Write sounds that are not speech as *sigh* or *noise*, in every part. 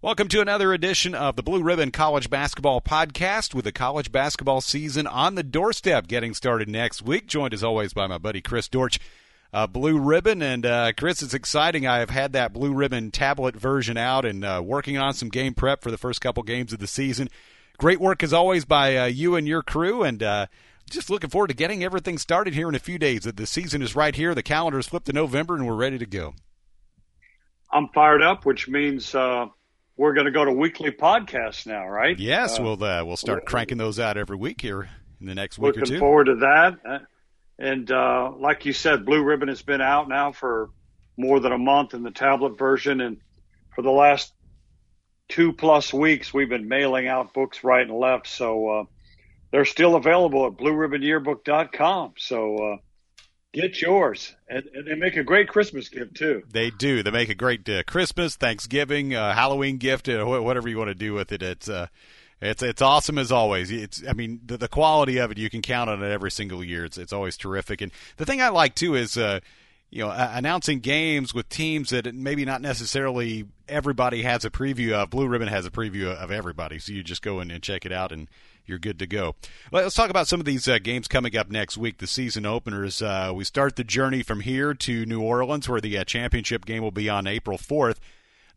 Welcome to another edition of the Blue Ribbon College Basketball Podcast with the college basketball season on the doorstep getting started next week. Joined as always by my buddy Chris Dortch. Uh, Blue Ribbon. And uh, Chris, it's exciting. I have had that Blue Ribbon tablet version out and uh, working on some game prep for the first couple games of the season. Great work as always by uh, you and your crew, and uh, just looking forward to getting everything started here in a few days. The season is right here. The calendar flipped to November, and we're ready to go. I'm fired up, which means uh, we're going to go to weekly podcasts now, right? Yes, uh, we'll uh, we'll start cranking those out every week here in the next week or two. Looking forward to that. And uh, like you said, Blue Ribbon has been out now for more than a month in the tablet version, and for the last two plus weeks, we've been mailing out books right and left. So uh, they're still available at BlueRibbonYearbook.com. So uh, Get yours, and, and, they make a great Christmas gift too. They do. They make a great uh, Christmas, Thanksgiving, uh, Halloween gift, uh, whatever you want to do with it. It's uh, it's it's awesome as always. It's I mean the, the quality of it you can count on it every single year. It's it's always terrific. And the thing I like too is uh, you know announcing games with teams that maybe not necessarily everybody has a preview of. Blue Ribbon has a preview of everybody, so you just go in and check it out and you're good to go. Let's talk about some of these uh, games coming up next week, the season openers. Uh, we start the journey from here to New Orleans, where the uh, championship game will be on April 4th.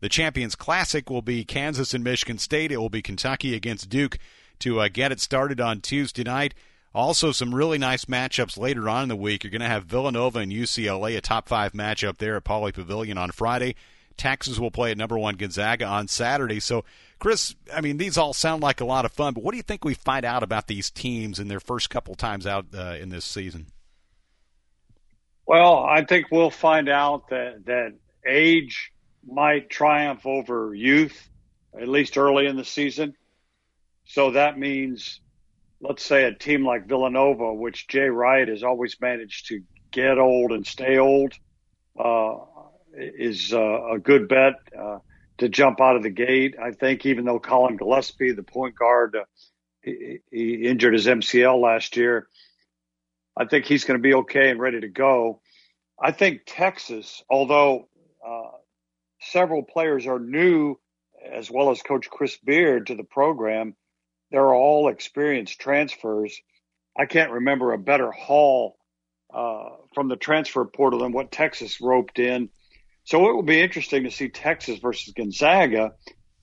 The Champions Classic will be Kansas and Michigan State. It will be Kentucky against Duke to uh, get it started on Tuesday night. Also, some really nice matchups later on in the week. You're going to have Villanova and UCLA, a top five matchup there at Pauley Pavilion on Friday. Texas will play at number one Gonzaga on Saturday. So Chris, I mean, these all sound like a lot of fun, but what do you think we find out about these teams in their first couple times out uh, in this season? Well, I think we'll find out that that age might triumph over youth, at least early in the season. So that means, let's say, a team like Villanova, which Jay Wright has always managed to get old and stay old, uh, is uh, a good bet. Uh, to jump out of the gate. I think even though Collin Gillespie, the point guard, uh, he, he, injured his MCL last year, I think he's going to be okay and ready to go. I think Texas, although uh, several players are new, as well as Coach Chris Beard to the program, they're all experienced transfers. I can't remember a better haul uh, from the transfer portal than what Texas roped in so it will be interesting to see Texas versus Gonzaga,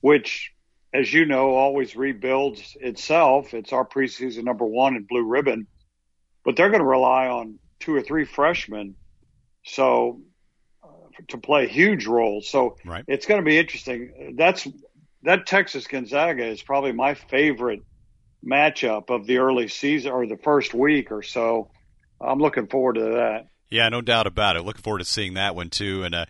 which, as you know, always rebuilds itself. It's our preseason number one in blue ribbon, but they're going to rely on two or three freshmen. So uh, to play a huge roles. So right. it's going to be interesting. That's that Texas Gonzaga is probably my favorite matchup of the early season or the first week or so. I'm looking forward to that. Yeah, no doubt about it. Looking forward to seeing that one too. And uh,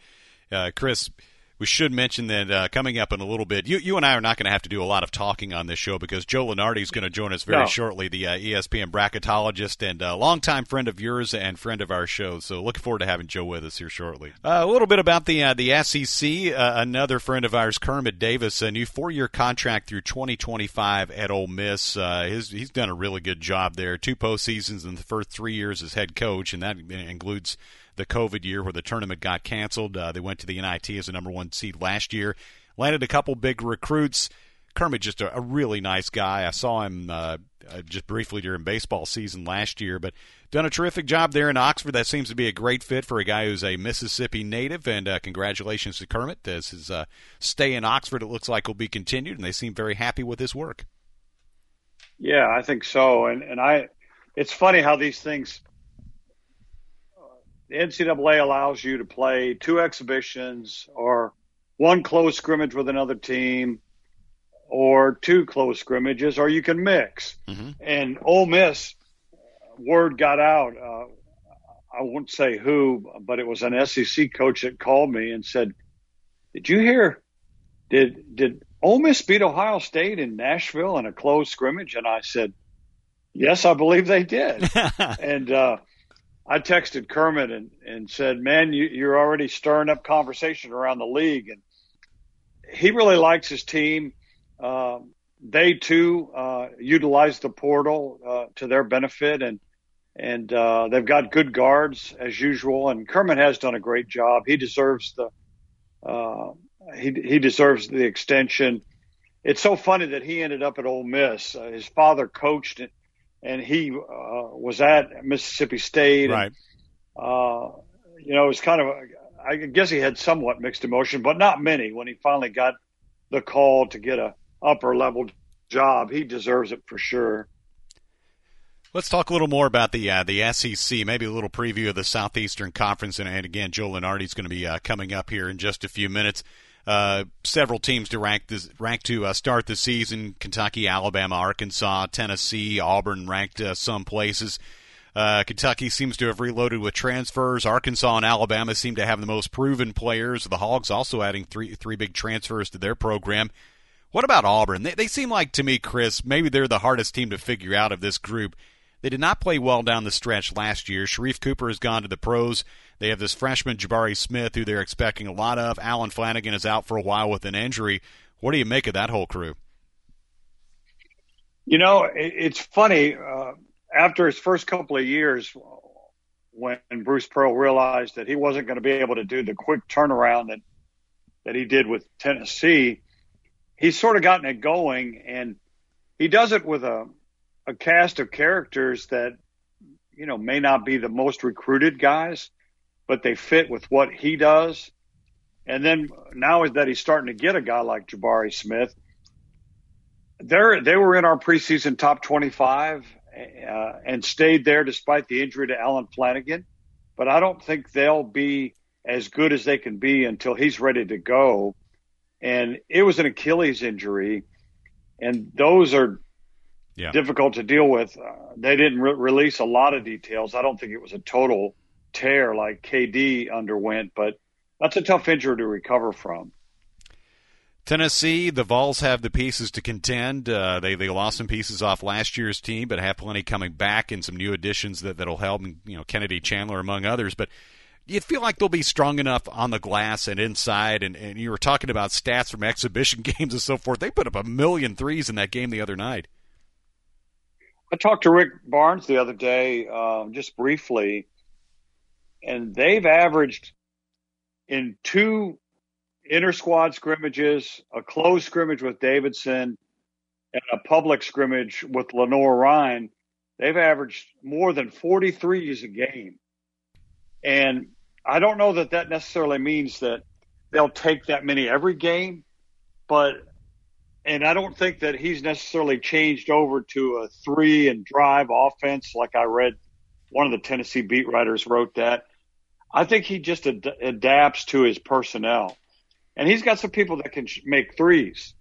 uh, Chris, we should mention that uh, coming up in a little bit, you, you and I are not going to have to do a lot of talking on this show because Joe Lunardi is going to join us very no. shortly, the uh, ESPN bracketologist and a longtime friend of yours and friend of our show. So looking forward to having Joe with us here shortly. Uh, a little bit about the uh, the SEC. Uh, another friend of ours, Kermit Davis, a new four year contract through 2025 at Ole Miss. his, he's done a really good job there. Two postseasons in the first three years as head coach, and that includes the COVID year where the tournament got canceled. Uh, they went to the NIT as a number one seed last year. Landed a couple big recruits. Kermit just a, a really nice guy. I saw him uh, uh, just briefly during baseball season last year, but done a terrific job there in Oxford. That seems to be a great fit for a guy who's a Mississippi native. And uh, congratulations to Kermit as his uh, stay in Oxford. It looks like will be continued, and they seem very happy with his work. Yeah, I think so. And and I, it's funny how these things the NCAA allows you to play two exhibitions or one close scrimmage with another team or two close scrimmages, or you can mix. Mm-hmm. And Ole Miss, word got out. Uh, I won't say who, but it was an SEC coach that called me and said, "Did you hear? Did did Ole Miss beat Ohio State in Nashville in a close scrimmage?" And I said, "Yes, I believe they did." *laughs* and uh, I texted Kermit and, and said, man, you, you're already stirring up conversation around the league. And he really likes his team. Um, they too uh, utilize the portal uh, to their benefit, and and uh, they've got good guards as usual. And Kermit has done a great job. He deserves the uh, he he deserves the extension. It's so funny that he ended up at Ole Miss. Uh, his father coached, and he uh, was at Mississippi State. Right. And, uh, you know, it was kind of. I guess he had somewhat mixed emotion, but not many. When he finally got the call to get a upper level job, he deserves it for sure. Let's talk a little more about the uh, the SEC. Maybe a little preview of the Southeastern Conference, and, and again, Joe Lunardi is going to be uh, coming up here in just a few minutes. Uh, several teams to rank this, rank to uh, start the season: Kentucky, Alabama, Arkansas, Tennessee, Auburn ranked uh, some places. Uh, Kentucky seems to have reloaded with transfers. Arkansas and Alabama seem to have the most proven players. The Hogs also adding three three big transfers to their program. What about Auburn? They, they seem like to me, Chris, maybe they're the hardest team to figure out of this group. They did not play well down the stretch last year. Sharife Cooper has gone to the pros. They have this freshman Jabari Smith, who they're expecting a lot of. Allen Flanigan is out for a while with an injury. What do you make of that whole crew? You know, it's funny. Uh, after his first couple of years, when Bruce Pearl realized that he wasn't going to be able to do the quick turnaround that that he did with Tennessee, he's sort of gotten it going, and he does it with a a cast of characters that you know may not be the most recruited guys, but they fit with what he does. And then now is that he's starting to get a guy like Jabari Smith. They're, they were in our preseason top 25 uh, and stayed there despite the injury to Allen Flanigan. But I don't think they'll be as good as they can be until he's ready to go. And it was an Achilles injury, and those are yeah. difficult to deal with. Uh, they didn't re- release a lot of details. I don't think it was a total tear like KD underwent, but that's a tough injury to recover from. Tennessee, the Vols have the pieces to contend. Uh, they they lost some pieces off last year's team, but have plenty coming back and some new additions that that'll help. You know, Kennedy Chandler among others, but. You feel like they'll be strong enough on the glass and inside, and, and you were talking about stats from exhibition *laughs* games and so forth. They put up a million threes in that game the other night. I talked to Rick Barnes the other day, um, just briefly, and they've averaged in two inter squad scrimmages, a closed scrimmage with Davidson, and a public scrimmage with Lenoir-Rhyne. They've averaged more than 43s a game. And I don't know that that necessarily means that they'll take that many every game, but and I don't think that he's necessarily changed over to a three and drive offense like I read one of the Tennessee beat writers wrote that. I think he just ad- adapts to his personnel. And he's got some people that can sh- make threes.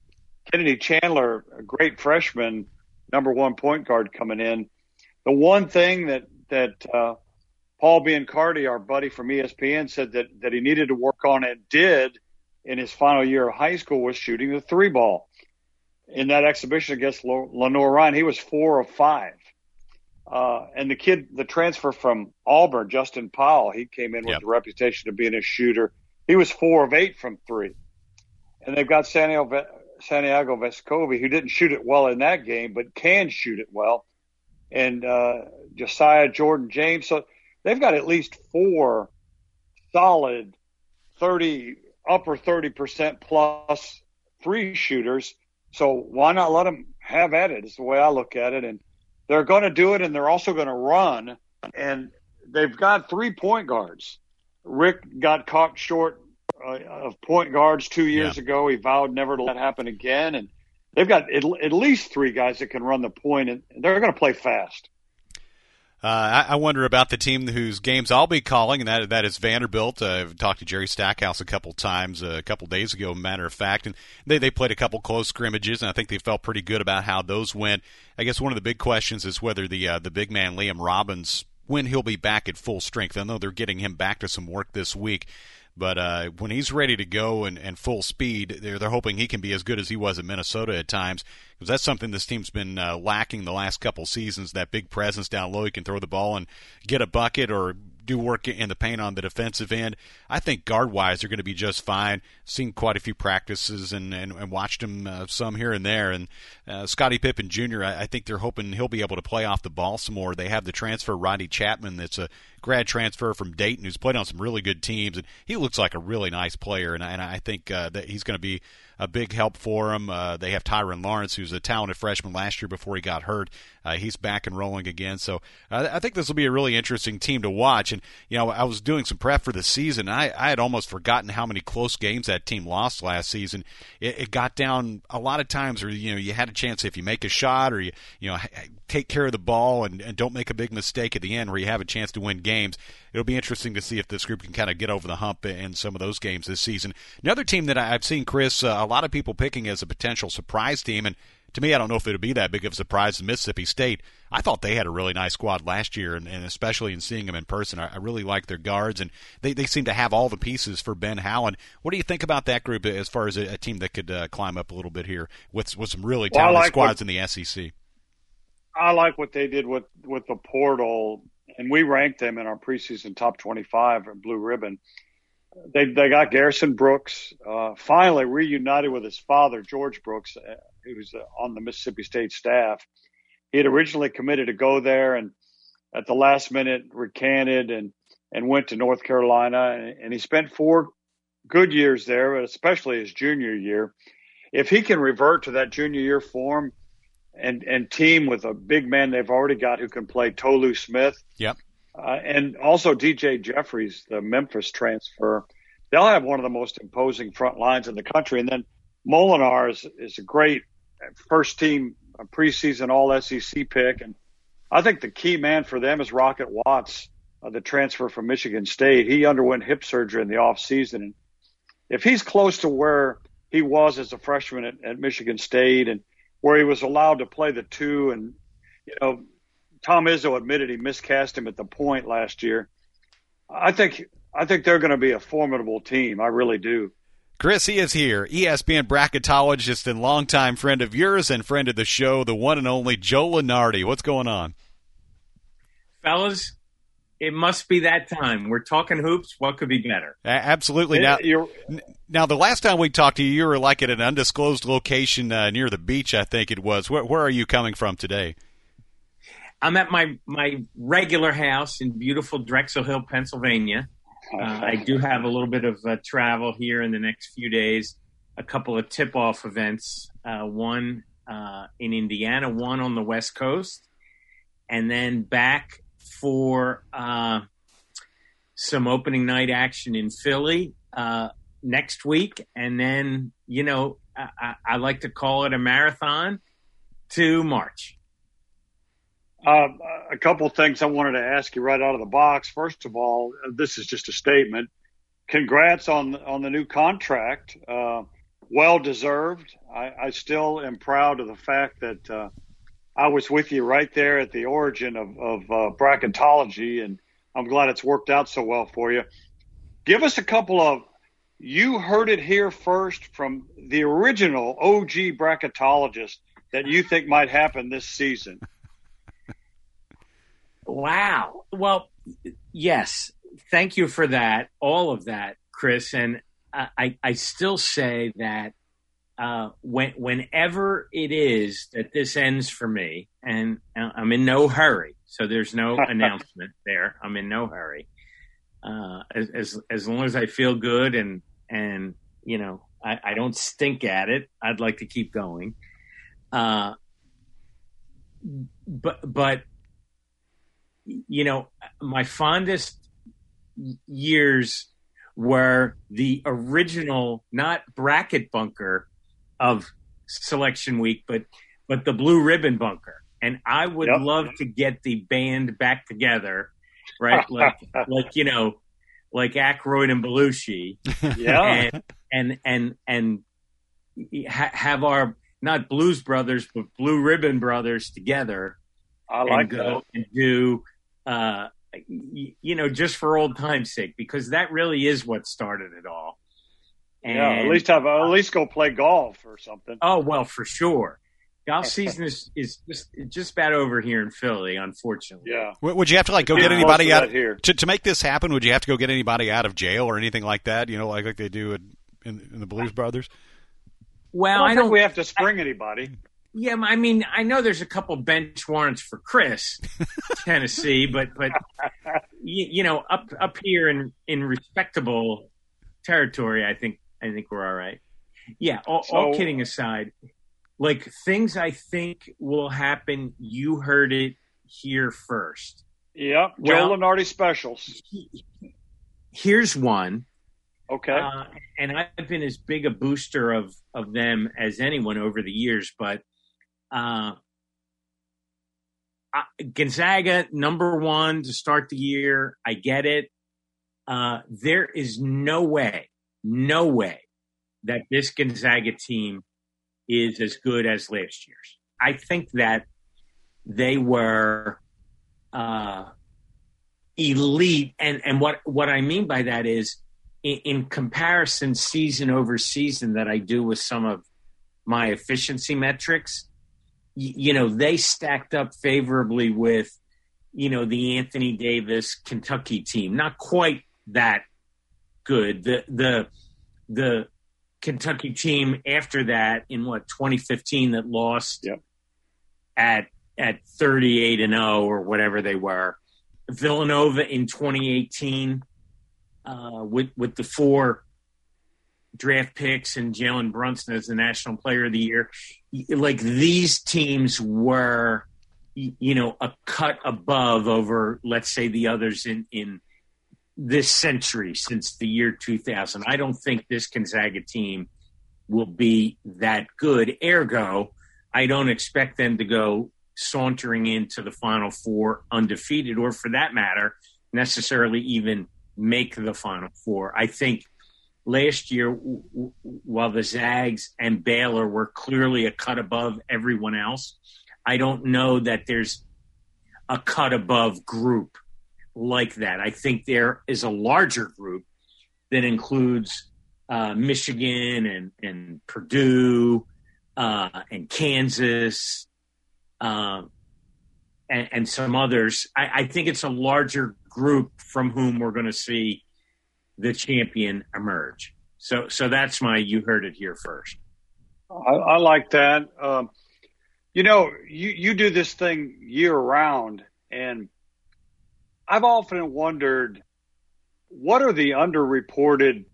Kennedy Chandler, a great freshman, number one point guard coming in. The one thing that, that, uh, Paul Biancardi, our buddy from ESPN, said that, that he needed to work on and did in his final year of high school was shooting the three ball in that exhibition against Lenoir-Rhyne, he was four of five. Uh, and the kid, the transfer from Auburn, Justin Powell, he came in with yep. the reputation of being a shooter. He was four of eight from three. And they've got Santiago, Santiago Vescovi, who didn't shoot it well in that game, but can shoot it well. And uh, Josiah Jordan James. So they've got at least four solid 30, upper 30% plus three shooters so why not let them have at it? Is the way I look at it. And they're going to do it, and they're also going to run. And they've got three point guards. Rick got caught short uh, of point guards two years yeah. ago. He vowed never to let that happen again. And they've got at, at least three guys that can run the point, and they're going to play fast. Uh, I, I, wonder about the team whose games I'll be calling, and that that is Vanderbilt. Uh, I've talked to Jerry Stackhouse a couple times, uh, a couple days ago, matter of fact, and they they played a couple close scrimmages, and I think they felt pretty good about how those went. I guess one of the big questions is whether the uh, the big man Liam Robbins when he'll be back at full strength. I know they're getting him back to some work this week. But uh, when he's ready to go and, and full speed, they're, they're hoping he can be as good as he was at Minnesota at times because that's something this team's been uh, lacking the last couple seasons. That big presence down low, he can throw the ball and get a bucket or do work in the paint on the defensive end. I think guard wise, they're going to be just fine. Seen quite a few practices and, and, and watched him uh, some here and there. And uh, Scottie Pippen Jr., I, I think they're hoping he'll be able to play off the ball some more. They have the transfer Roddy Chapman that's a grad transfer from Dayton who's played on some really good teams, and he looks like a really nice player. And, and I think uh, that he's going to be a big help for them. Uh, they have Tyrin Lawrence, who's a talented freshman last year before he got hurt. Uh, he's back and rolling again. So uh, I think this will be a really interesting team to watch. And, you know, I was doing some prep for the season. And I, I had almost forgotten how many close games that team lost last season. It, it got down a lot of times where, you know, you had a chance if you make a shot or you, you know, take care of the ball and, and don't make a big mistake at the end where you have a chance to win games. It'll be interesting to see if this group can kind of get over the hump in some of those games this season. Another team that I've seen, Chris, uh, lot of people picking as a potential surprise team. And to me, I don't know if it would be that big of a surprise to Mississippi State. I thought they had a really nice squad last year, and, and especially in seeing them in person, I, I really like their guards, and they, they seem to have all the pieces for Ben Howland. What do you think about that group as far as a, a team that could uh, climb up a little bit here with with some really talented well, like squads what, in the SEC? I like what they did with with the portal, and we ranked them in our preseason top twenty five Blue Ribbon they they got Garrison Brooks uh, finally reunited with his father George Brooks, uh, who's uh, on the Mississippi State staff. He had originally committed to go there, and at the last minute recanted and and went to North Carolina, and, and he spent four good years there, especially his junior year. If he can revert to that junior year form and and team with a big man they've already got who can play Tolu Smith, yep uh, and also DJ Jeffries, the Memphis transfer. They'll have one of the most imposing front lines in the country. And then Molinar is, is a great first team preseason All SEC pick. And I think the key man for them is Rocket Watts, uh, the transfer from Michigan State. He underwent hip surgery in the off season. And if he's close to where he was as a freshman at, at Michigan State and where he was allowed to play the two and, you know, Tom Izzo admitted he miscast him at the point last year. I think I think they're going to be a formidable team. I really do. Chris, he is here. ESPN bracketologist and longtime friend of yours and friend of the show, the one and only Joe Lunardi. What's going on? Fellas, it must be that time. We're talking hoops. What could be better? absolutely. Now, now, the last time we talked to you, you were like at an undisclosed location uh, near the beach, I think it was. Where, where are you coming from today? I'm at my my regular house in beautiful Drexel Hill, Pennsylvania. Uh, I do have a little bit of uh, travel here in the next few days. A couple of tip off events. Uh, one uh, in Indiana, one on the West Coast, and then back for uh, some opening night action in Philly uh, next week. And then, you know, I, I like to call it a marathon to March. Uh, a couple things I wanted to ask you right out of the box. First of all, this is just a statement. Congrats on on the new contract. Uh, well deserved. I, I, still am proud of the fact that uh, I was with you right there at the origin of, of uh, bracketology, and I'm glad it's worked out so well for you. Give us a couple of. You heard it here first from the original OG bracketologist that you think might happen this season. Wow. Well, yes. Thank you for that. All of that, Chris. And I, I still say that uh, when, whenever it is that this ends for me, and I'm in no hurry, so there's no *laughs* announcement there. I'm in no hurry. Uh, as, as, as long as I feel good and and you know I, I don't stink at it, I'd like to keep going. Uh, but but you know, my fondest years were the original, not bracket bunker of selection week, but but the blue ribbon bunker. And I would yep. love to get the band back together, right? *laughs* Like like you know, like Aykroyd and Belushi, yeah, and and and, and ha- have our not Blues Brothers but Blue Ribbon Brothers together. I like and go that. and do uh, you know, just for old time's sake, because that really is what started it all. And, yeah, at least have at least go play golf or something. Oh well, for sure. Golf *laughs* season is, is just just about over here in Philly, unfortunately. Yeah. Would you have to like go get anybody out of, here to to make this happen? Would you have to go get anybody out of jail or anything like that? You know, like like they do in, in the Blues Brothers. Well, I don't, I don't we have to spring anybody. Yeah, I mean, I know there's a couple bench warrants for Chris, *laughs* Tennessee, but but you, you know, up up here in in respectable territory, I think I think we're all right. Yeah. All, so, all kidding aside, like things I think will happen. You heard it here first. Yep. Joe well, Lunardi specials. Here's one. Okay. Uh, and I've been as big a booster of of them as anyone over the years, but uh, Gonzaga number one to start the year. I get it. Uh, there is no way, no way that this Gonzaga team is as good as last year's. I think that they were uh, elite, and and what what I mean by that is in, in comparison, season over season, that I do with some of my efficiency metrics you know, they stacked up favorably with, you know, the Anthony Davis Kentucky team. Not quite that good. The the the Kentucky team after that in what 2015 that lost yep. at at 38 and 0 or whatever they were. Villanova in 2018 uh, with with the four draft picks and Jalen Brunson as the National Player of the Year. Like these teams were, you know, a cut above over, let's say, the others in in this century since the year 2000. I don't think this Gonzaga team will be that good. Ergo, I don't expect them to go sauntering into the Final Four undefeated, or for that matter, necessarily even make the Final Four. I think last year, while the Zags and Baylor were clearly a cut above everyone else, I don't know that there's a cut above group like that. I think there is a larger group that includes uh, Michigan and, and Purdue uh, and Kansas uh, and, and, some others. I, I think it's a larger group from whom we're going to see the champion emerge. So, so that's my. You heard it here first. I, I like that. Um, you know, you you do this thing year round, and I've often wondered what are the underreported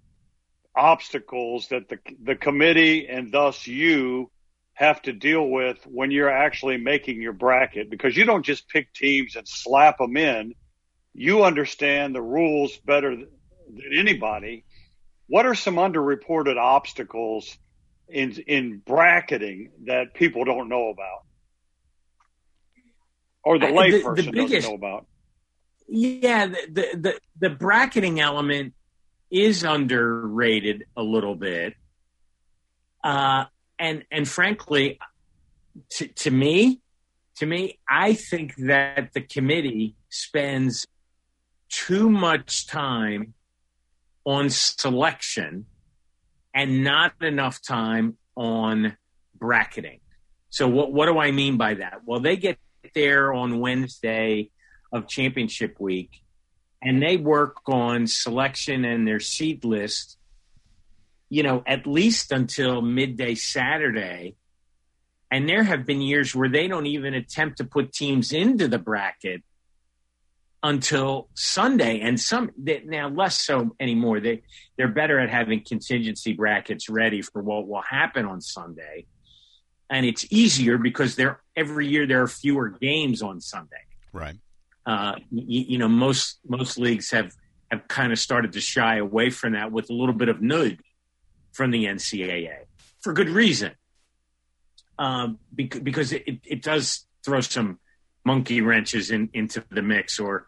obstacles that the the committee and thus you have to deal with when you're actually making your bracket because you don't just pick teams and slap them in. You understand the rules better than anybody. What are some underreported obstacles in in bracketing that people don't know about, or the layperson doesn't know about? Yeah, the, the the the bracketing element is underrated a little bit, uh, and and frankly, to, to me, to me, I think that the committee spends too much time on selection and not enough time on bracketing. So what what do I mean by that? Well, they get there on Wednesday of championship week and they work on selection and their seed list you know at least until midday Saturday. And there have been years where they don't even attempt to put teams into the bracket until Sunday, and some they, now less so anymore. They they're better at having contingency brackets ready for what will happen on Sunday, and it's easier because there every year there are fewer games on Sunday. Right. Uh, you, you know, most most leagues have have kind of started to shy away from that with a little bit of nudge from the NCAA for good reason, um, because, because it, it does throw some monkey wrenches in, into the mix or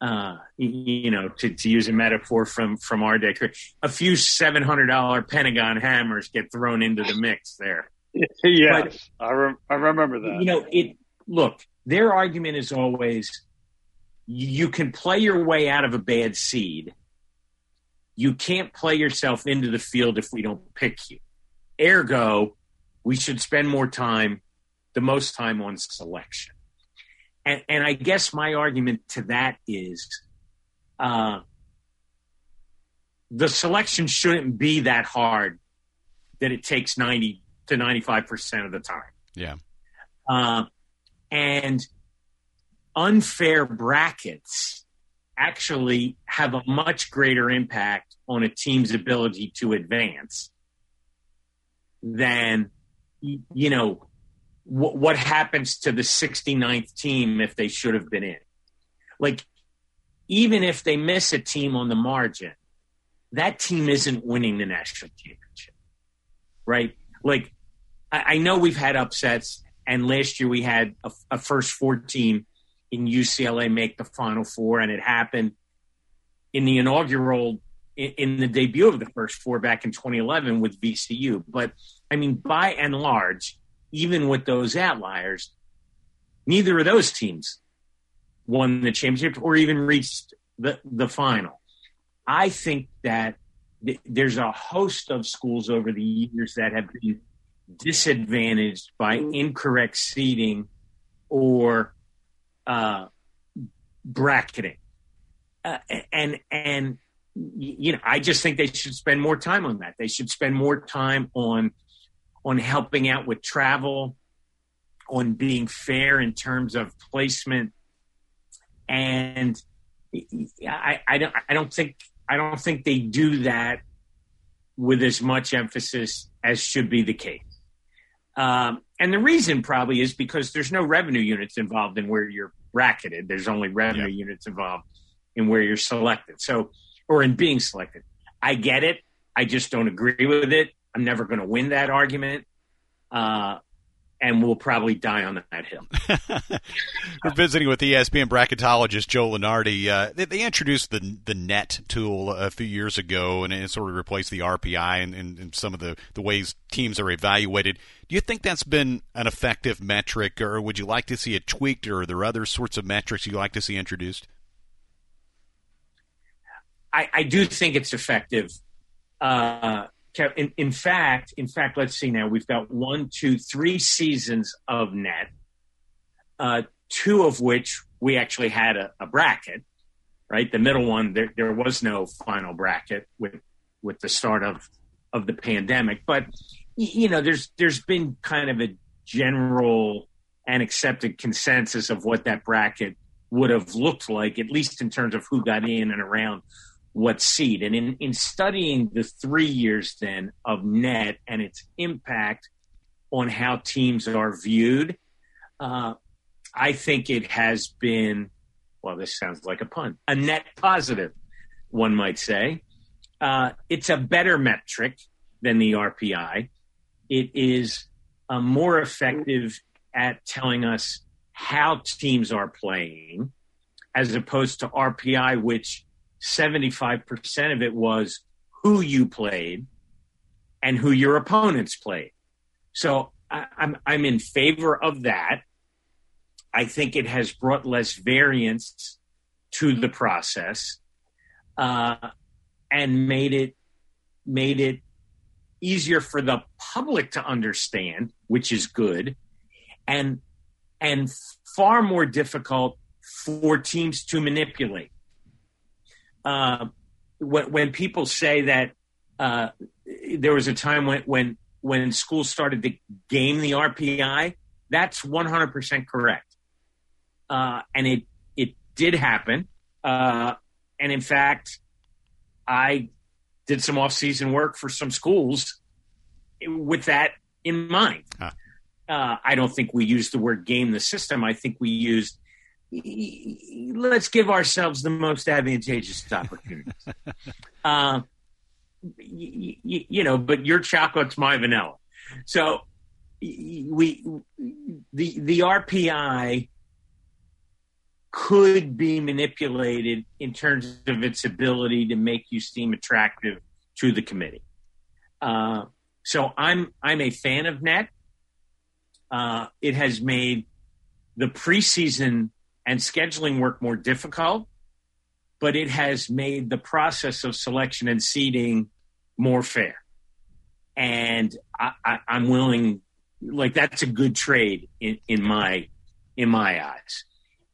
uh, you know, to, to use a metaphor from from our day, a few seven hundred dollar Pentagon hammers get thrown into the mix there. *laughs* yes, but, I, I remember that. You know, it. Look, their argument is always, you can play your way out of a bad seed. You can't play yourself into the field if we don't pick you. Ergo, we should spend more time, the most time on selection and, and I guess my argument to that is uh, the selection shouldn't be that hard that it takes 90 to 95% of the time. Yeah. Uh, and unfair brackets actually have a much greater impact on a team's ability to advance than you know what, what happens to the 69th team if they should have been in. Like even if they miss a team on the margin that team isn't winning the national championship right? Like i, I know we've had upsets and last year we had a, a first four team in ucla make the final four and it happened in the inaugural in the debut of the first four back in 2011 with VCU. But I mean, by and large, even with those outliers, neither of those teams won the championship or even reached the, the final. I think that th- there's a host of schools over the years that have been disadvantaged by mm-hmm. incorrect seeding or uh, bracketing. Uh, and and you know, I just think they should spend more time on that. They should spend more time on on helping out with travel, on being fair in terms of placement, and I, I don't I don't think I don't think they do that with as much emphasis as should be the case. Um, and the reason probably is because there's no revenue units involved in where you're bracketed. There's only revenue yeah. units involved in where you're selected. So or in being selected. I get it. I just don't agree with it. I'm never going to win that argument. Uh, and we'll probably die on that hill. *laughs* We're visiting with ESPN bracketologist Joe Lunardi. Uh, they, they, introduced the the net tool a few years ago, and it sort of replaced the RPI and, and, and, some of the, the ways teams are evaluated. Do you think that's been an effective metric, or would you like to see it tweaked, or are there other sorts of metrics you'd like to see introduced? I, I do think it's effective. Uh, in, in, fact, in fact, let's see now. We've got one, two, three seasons of net, uh, two of which we actually had a, a, bracket. Right, the middle one there, there was no final bracket with with the start of of the pandemic, but you know, there's there's been kind of a general and accepted consensus of what that bracket would have looked like, at least in terms of who got in and around what seed. And in, in studying the three years then of net and its impact on how teams are viewed, uh, I think it has been, well, this sounds like a pun, a net positive, one might say. Uh, it's a better metric than the RPI. It is uh, more effective at telling us how teams are playing as opposed to RPI, which 75% of it was who you played and who your opponents played. So I, I'm, I'm in favor of that. I think it has brought less variance to the process uh, and made it made it easier for the public to understand, which is good, and and far more difficult for teams to manipulate uh, when, when people say that uh, there was a time when, when when schools started to game the RPI, that's 100% correct. Uh, and it it did happen. Uh, and in fact, I did some off season work for some schools with that in mind. Huh. Uh, I don't think we used the word game the system. I think we used let's give ourselves the most advantageous opportunities. *laughs* uh, you, you know, but your chocolate's my vanilla. So we the the RPI could be manipulated in terms of its ability to make you seem attractive to the committee. Uh, so I'm I'm a fan of net. Uh, it has made the preseason and scheduling work more difficult, but it has made the process of selection and seeding more fair. And I, am willing, like that's a good trade in, in my in my eyes.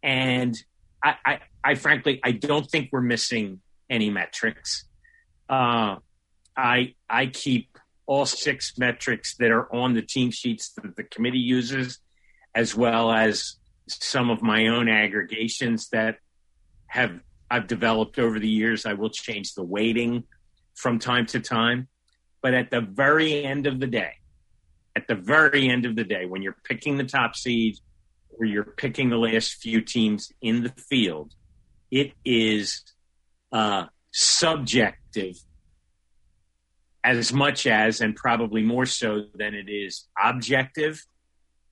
And I, I, I frankly, I don't think we're missing any metrics. Uh, I I keep all six metrics that are on the team sheets that the committee uses, as well as some of my own aggregations that have I've developed over the years. I will change the weighting from time to time. But at the very end of the day, at the very end of the day, when you're picking the top seed or you're picking the last few teams in the field, it is uh, subjective as much as, and probably more so than it is objective.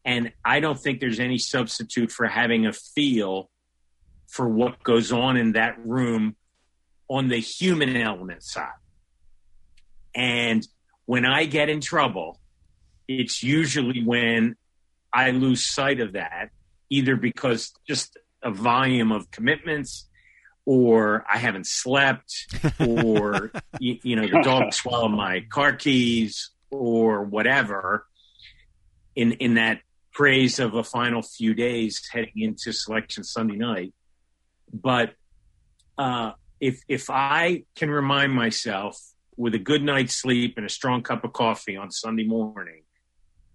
And I don't think there's any substitute for having a feel for what goes on in that room on the human element side. And when I get in trouble, it's usually when I lose sight of that, either because just a volume of commitments or I haven't slept, *laughs* or you, you, know the dog swallowed my car keys, or whatever. In in that praise of a final few days heading into selection Sunday night, but uh, if if I can remind myself with a good night's sleep and a strong cup of coffee on Sunday morning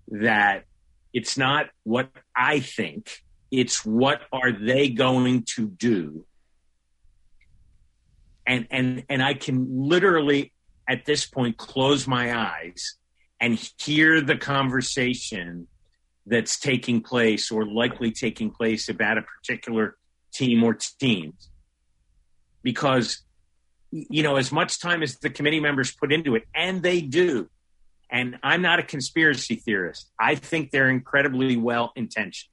that it's not what I think, it's what are they going to do. And and and I can literally at this point close my eyes and hear the conversation that's taking place or likely taking place about a particular team or teams because you know, as much time as the committee members put into it, and they do. And I'm not a conspiracy theorist. I think they're incredibly well intentioned.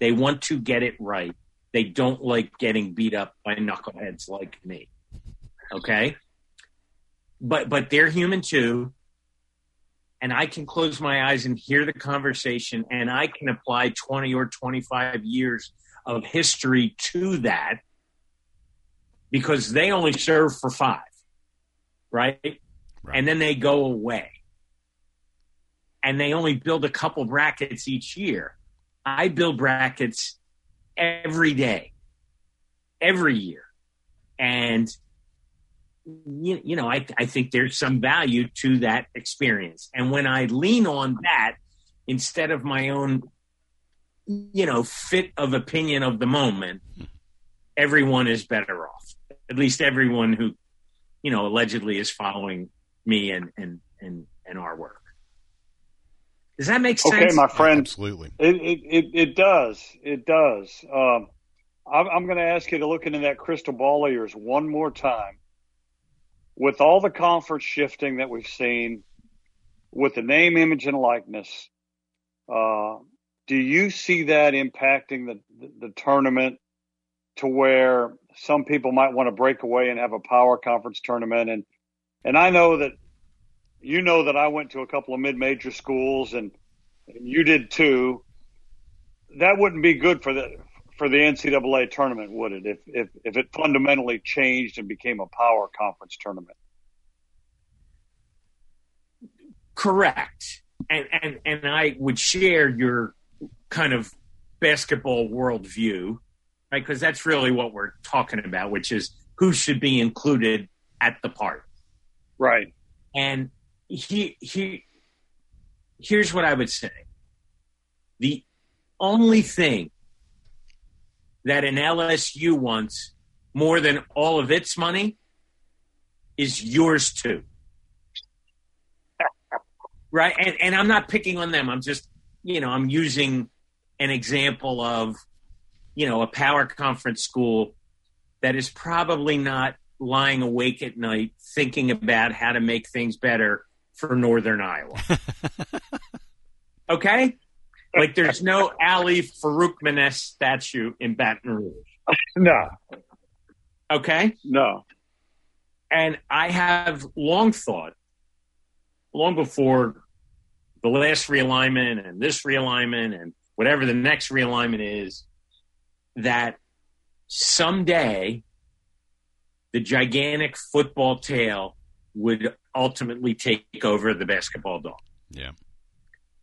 They want to get it right. They don't like getting beat up by knuckleheads like me. Okay? But but they're human too. And I can close my eyes and hear the conversation and I can apply 20 or 25 years of history to that because they only serve for five, right? right? And then they go away. And they only build a couple brackets each year. I build brackets every day, every year. And, you, you know, I, I think there's some value to that experience. And when I lean on that instead of my own, you know, fit of opinion of the moment, everyone is better off at least everyone who, you know, allegedly is following me and and and, and our work. Does that make sense? Okay, my friend. Absolutely. It it, it, it does. It does. Um, I'm, I'm going to ask you to look into that crystal ball of yours one more time. With all the conference shifting that we've seen, with the name, image, and likeness, uh, do you see that impacting the, the, the tournament to where some people might want to break away and have a power conference tournament and and I know that you know that I went to a couple of mid-major schools and, and you did too. That wouldn't be good for the for the NCAA tournament, would it? If if if it fundamentally changed and became a power conference tournament. Correct. And and and I would share your kind of basketball worldview right? Because that's really what we're talking about, which is who should be included at the party. Right. And he he here's what I would say. The only thing that an LSU wants more than all of its money is yours too. right? And and I'm not picking on them. I'm just, you know, I'm using an example of you know, a power conference school that is probably not lying awake at night thinking about how to make things better for Northern Iowa. *laughs* okay? Like there's no Ali Farokhmanesh statue in Baton Rouge. No. Okay? No. And I have long thought, long before the last realignment and this realignment and whatever the next realignment is, that someday the gigantic football tail would ultimately take over the basketball dog. Yeah.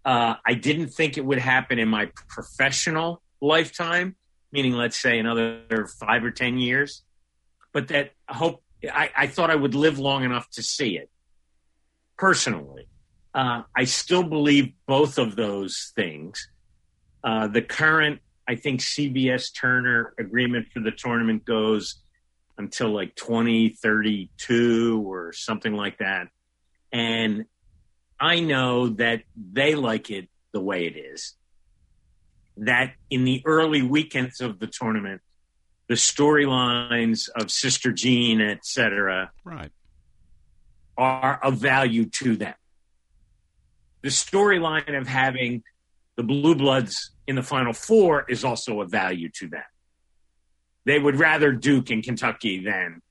Uh, I didn't think it would happen in my professional lifetime, meaning let's say another five or ten years, but that I hope I, I thought I would live long enough to see it. Personally, uh, I still believe both of those things. Uh, the current I think CBS Turner agreement for the tournament goes until like 2032 or something like that. And I know that they like it the way it is. That in the early weekends of the tournament, the storylines of Sister Jean, etc., Right. are of value to them. The storyline of having the Blue Bloods in the Final Four is also of value to them. They would rather Duke and Kentucky than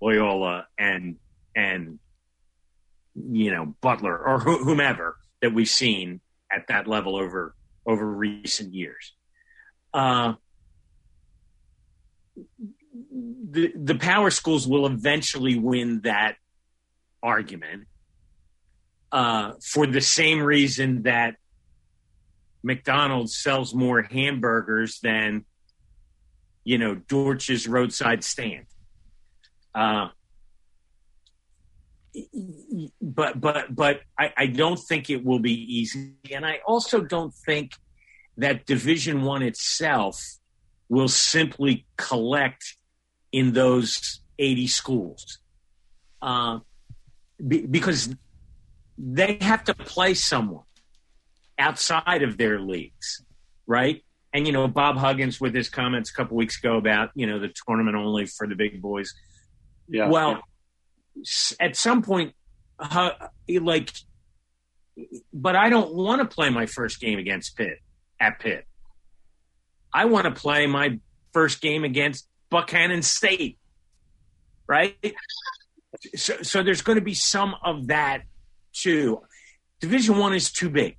Loyola and and you know Butler or wh- whomever that we've seen at that level over over recent years. Uh, the the power schools will eventually win that argument uh, for the same reason that McDonald's sells more hamburgers than you know Dorch's roadside stand. Uh, but but but I, I don't think it will be easy, and I also don't think that Division One itself will simply collect in those eighty schools, uh, be, because they have to play someone outside of their leagues, right? And you know, Bob Huggins with his comments a couple weeks ago about you know the tournament only for the big boys. Yeah. Well, at some point, uh, like, but I don't want to play my first game against Pitt at Pitt. I want to play my first game against Buchanan State, right? So, so there's going to be some of that too. Division One is too big.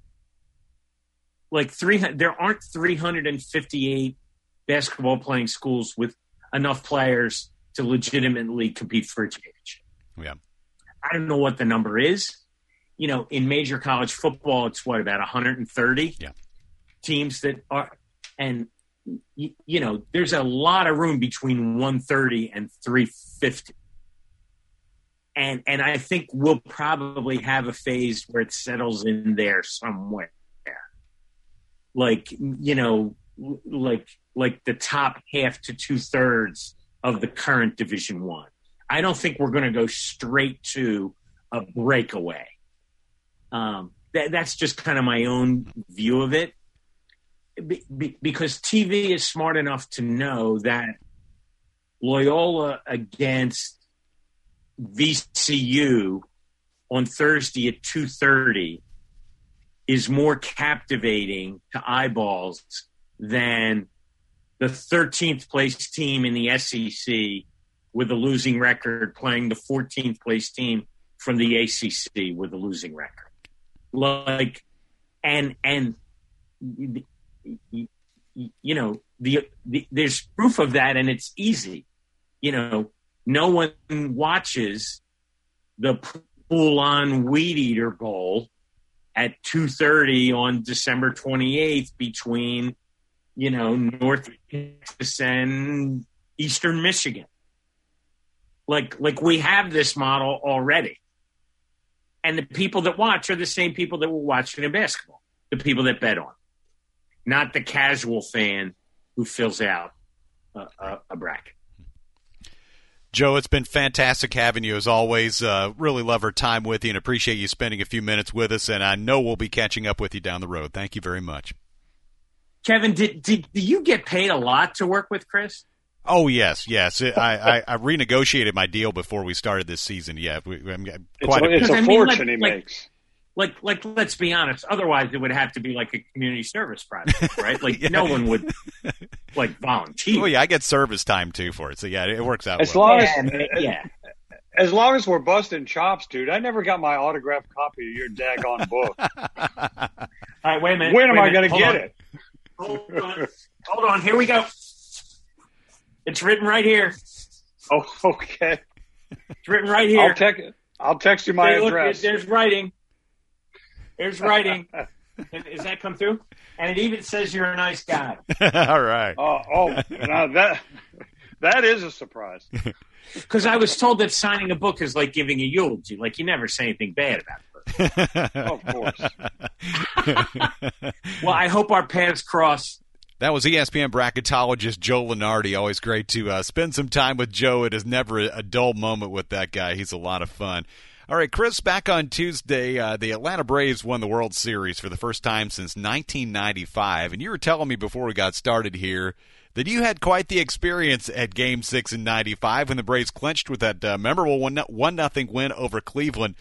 Like three, there aren't 358 basketball playing schools with enough players to legitimately compete for a championship. Yeah. I don't know what the number is. You know, in major college football, it's what about 130 Yeah. teams that are, and you, you know, there's a lot of room between 130 and 350. And and I think we'll probably have a phase where it settles in there somewhere. Like you know, like like the top half to two thirds of the current Division One. I don't think we're going to go straight to a breakaway. Um, that, that's just kind of my own view of it, be, be, because TV is smart enough to know that Loyola against VCU on Thursday at two thirty is more captivating to eyeballs than the 13th place team in the SEC with a losing record playing the 14th place team from the ACC with a losing record. Like, and, and, you know, the, the, there's proof of that and it's easy. You know, no one watches the Poulan Weed Eater Bowl at 2.30 on December 28th between, you know, North Texas and Eastern Michigan. Like, like we have this model already. And the people that watch are the same people that will watch in basketball, the people that bet on, not the casual fan who fills out a, a, a bracket. Joe, it's been fantastic having you as always. Uh, really love our time with you and appreciate you spending a few minutes with us. And I know we'll be catching up with you down the road. Thank you very much. Kevin, did, did, did you get paid a lot to work with Chris? Oh yes, yes. I, I, I renegotiated my deal before we started this season. Yeah, we, I'm It's, quite. a, A, it's a I mean, like- fortune he like- makes. Like, like, let's be honest. Otherwise, it would have to be like a community service project, *laughs* right? Like, Yeah. no one would like volunteer. oh yeah, I get service time too for it. So yeah, it works out. As well. long yeah, as, man, yeah. as long as we're busting chops, dude. I never got my autographed copy of your daggone book. *laughs* All right, wait a minute. when am wait a I minute. going to get on. it? Hold on. Hold on. Here we go. It's written right here. Oh, *laughs* okay. It's written right here. I'll text. I'll text you my Hey, look, address. there's writing. There's *laughs* writing. Does that come through? And it even says you're a nice guy. *laughs* All right. Oh, oh, now that that is a surprise. Because I was told that signing a book is like giving a eulogy. Like you never say anything bad about it. Of course. Well, I hope our paths cross That was ESPN bracketologist Joe Lunardi. Always great to uh, spend some time with Joe. It is never a dull moment with that guy. He's a lot of fun. All right, Chris, back on Tuesday, uh, the Atlanta Braves won the World Series for the first time since 1995. And you were telling me before we got started here that you had quite the experience at Game 6 in 95 when the Braves clinched with that uh, memorable 1 nothing win over Cleveland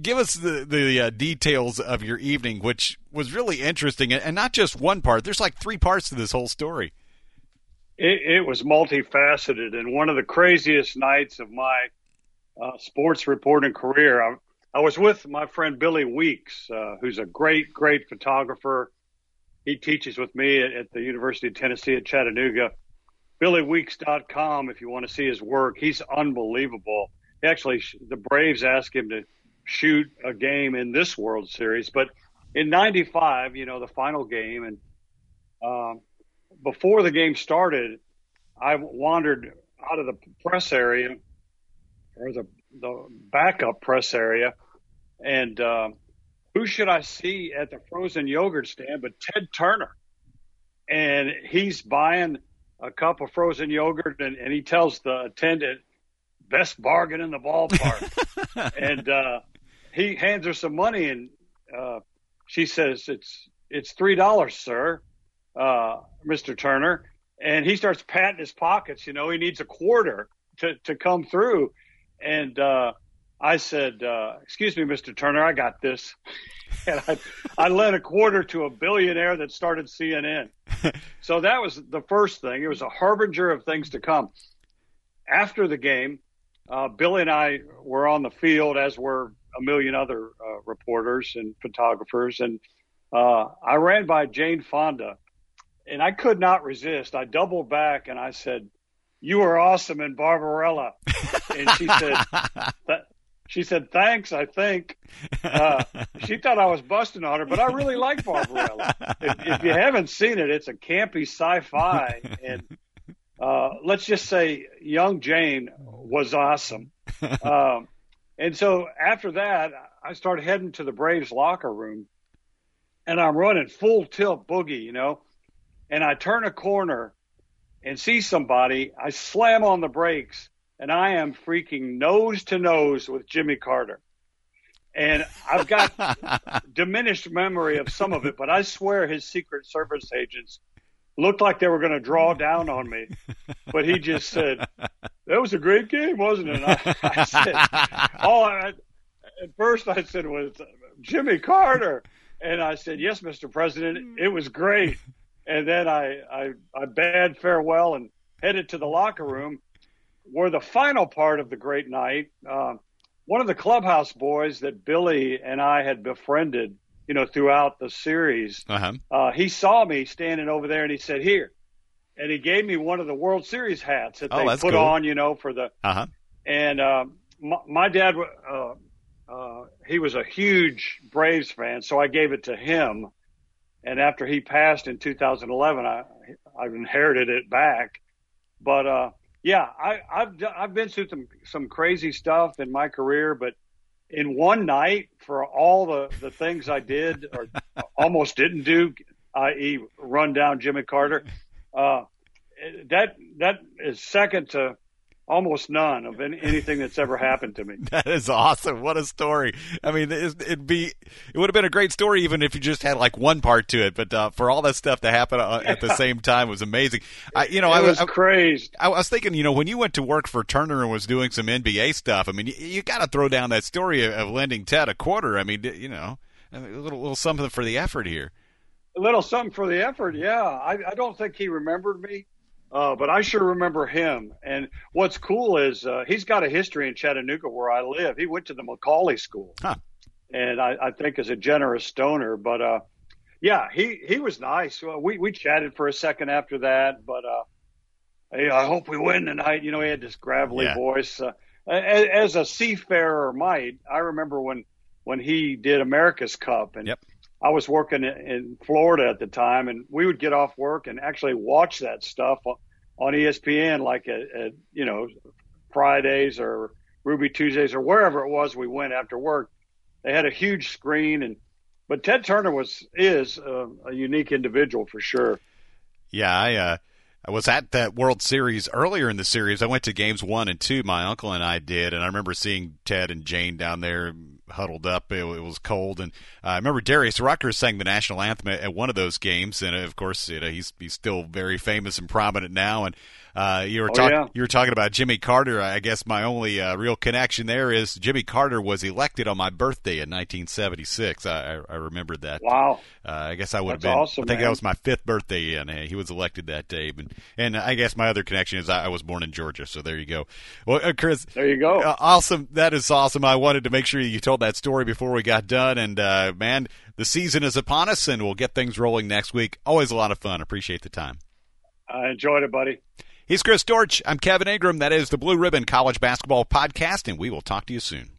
give us the the uh, details of your evening, which was really interesting, and not just one part. There's like three parts to this whole story. It, it was multifaceted, and one of the craziest nights of my uh, sports reporting career. I, I, was with my friend Billy Weeks, uh, who's a great, great photographer. He teaches with me at, at the University of Tennessee at Chattanooga. BillyWeeks.com if you want to see his work. He's unbelievable. Actually, the Braves asked him to shoot a game in this World Series. But in '95, you know, the final game, and um, before the game started, I wandered out of the press area or the the backup press area, and uh, who should I see at the frozen yogurt stand but Ted Turner? And he's buying a cup of frozen yogurt, and, and he tells the attendant, "Best bargain in the ballpark." *laughs* and uh, he hands her some money and uh, she says it's it's three dollars, sir, uh, Mr. Turner. And he starts patting his pockets. You know, he needs a quarter to to come through. And uh, I said, uh, "Excuse me, Mr. Turner, I got this." *laughs* and I, I lent a quarter to a billionaire that started CNN. so that was the first thing. It was a harbinger of things to come. After the game, uh, Billy and I were on the field, as were a million other uh, reporters and photographers. And uh, I ran by Jane Fonda, and I could not resist. I doubled back and I said, "You are awesome in Barbarella," and she said. *laughs* She said, "Thanks." I think uh, she thought I was busting on her, but I really like Barbarella. If, if you haven't seen it, it's a campy sci-fi, and uh, let's just say, young Jane was awesome. *laughs* Um, and so after that, I start heading to the Braves locker room and I'm running full tilt boogie, you know, and I turn a corner and see somebody. I slam on the brakes and I am freaking nose to nose with Jimmy Carter. And I've got *laughs* diminished memory of some of it, but I swear his Secret Service agents looked like they were going to draw down on me. *laughs* But he just said, that was a great game, wasn't it? I, *laughs* I said, all I, at first I said was Jimmy Carter. And I said, yes, Mr. President, it was great. And then I, I, I bade farewell and headed to the locker room where the final part of the great night, uh, one of the clubhouse boys that Billy and I had befriended, you know, throughout the series, uh-huh. uh, he saw me standing over there and he said, here, and he gave me one of the World Series hats that oh, they put cool. on, you know, for the. Uh-huh. And uh, my, my, dad, uh, uh, he was a huge Braves fan, so I gave it to him. And after he passed in 2011, I I inherited it back. But uh, yeah, I, I've I've been through some some crazy stuff in my career, but in one night for all the the things I did or *laughs* almost didn't do, i.e., run down Jimmy Carter. Uh, that that is second to almost none of any, anything that's ever happened to me. *laughs* that is awesome. What a story. I mean, it'd be it would have been a great story even if you just had like one part to it. But uh, for all that stuff to happen uh, at the same time was amazing. I, you know, it I was I, crazy. I, was thinking, you know, when you went to work for Turner and was doing some NBA stuff, I mean, you, you got to throw down that story of, of lending Ted a quarter. I mean, you know, a little little something for the effort here. A little something for the effort, yeah. I, I don't think he remembered me uh, but I sure remember him. And what's cool is uh, he's got a history in Chattanooga where I live. He went to the McCallie School, huh. and I, I think is a generous stoner. But uh, yeah, he he was nice. We we chatted for a second after that, but uh, hey, I hope we win tonight. You know, he had this gravelly yeah. voice. Uh, as, as a seafarer might, I remember when when he did America's Cup and. Yep I was working in Florida at the time, and we would get off work and actually watch that stuff on ESPN, like at, at you know Fridays or Ruby Tuesdays or wherever it was we went after work. They had a huge screen, and but Ted Turner was is a, a unique individual for sure. Yeah, I uh, I was at that World Series earlier in the series. I went to games one and two. My uncle and I did, and I remember seeing Ted and Jane down there huddled up. It, it was cold, and uh, I remember Darius Rucker sang the national anthem at, at one of those games. And of course, you know, he's he's still very famous and prominent now. And uh, you were Oh, talking yeah. you were talking about Jimmy Carter. I guess my only uh, real connection there is Jimmy Carter was elected on my birthday in 1976. I, I, I remembered that. Wow. Uh, I guess I would That's have been. awesome, I think man. that was my fifth birthday, and uh, he was elected that day. And, and I guess my other connection is I, I was born in Georgia, so there you go. Well, uh, Chris, There you go. uh, awesome. That is awesome. I wanted to make sure you told that story before we got done. And uh, man, the season is upon us, and we'll get things rolling next week. Always a lot of fun. Appreciate the time. I enjoyed it, buddy. He's Chris Dorch. I'm Kevin Ingram. That is the Blue Ribbon College Basketball Podcast, and we will talk to you soon.